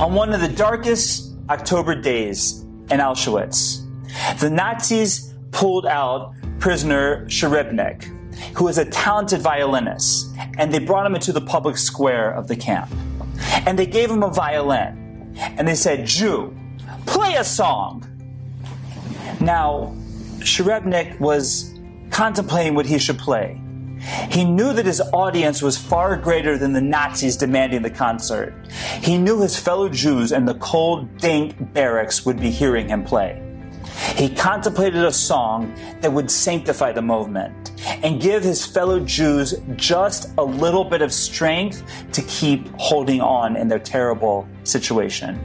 On one of the darkest October days in Auschwitz, the Nazis pulled out prisoner Srebrenik, who was a talented violinist, and they brought him into the public square of the camp. And they gave him a violin, and they said, Jew, play a song. Now, Srebrenik was contemplating what he should play. He knew that his audience was far greater than the Nazis demanding the concert. He knew his fellow Jews in the cold, dank barracks would be hearing him play. He contemplated a song that would sanctify the movement and give his fellow Jews just a little bit of strength to keep holding on in their terrible situation.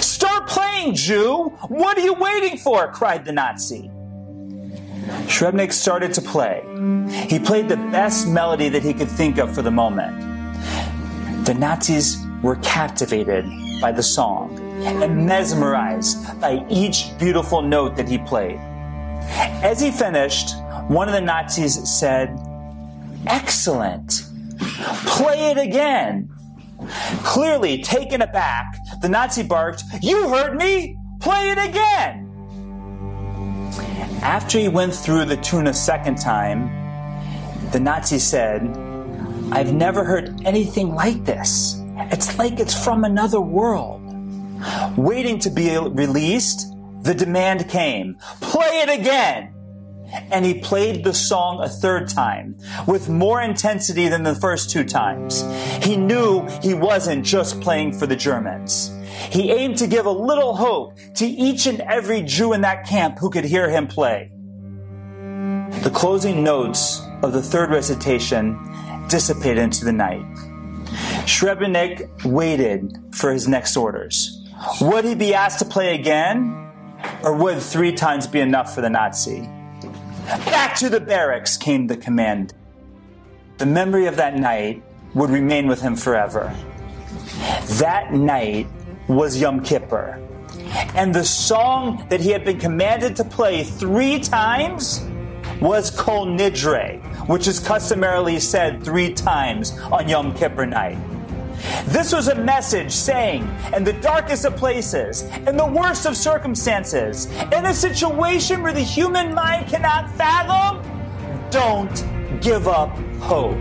Start playing, Jew! What are you waiting for? cried the Nazi. Srebrenik started to play. He played the best melody that he could think of for the moment. The Nazis were captivated by the song and mesmerized by each beautiful note that he played. As he finished, one of the Nazis said, Excellent! Play it again! Clearly taken aback, the Nazi barked, You heard me! Play it again! After he went through the tune a second time, the Nazi said, I've never heard anything like this. It's like it's from another world. Waiting to be released, the demand came. Play it again! And he played the song a third time with more intensity than the first two times. He knew he wasn't just playing for the Germans. He aimed to give a little hope to each and every Jew in that camp who could hear him play. The closing notes of the third recitation dissipated into the night. Srebrenik waited for his next orders. Would he be asked to play again? Or would three times be enough for the Nazi? Back to the barracks came the command. The memory of that night would remain with him forever. That night was Yom Kippur. And the song that he had been commanded to play three times was Kol Nidre, which is customarily said three times on Yom Kippur night. This was a message saying, in the darkest of places, in the worst of circumstances, in a situation where the human mind cannot fathom, don't give up hope.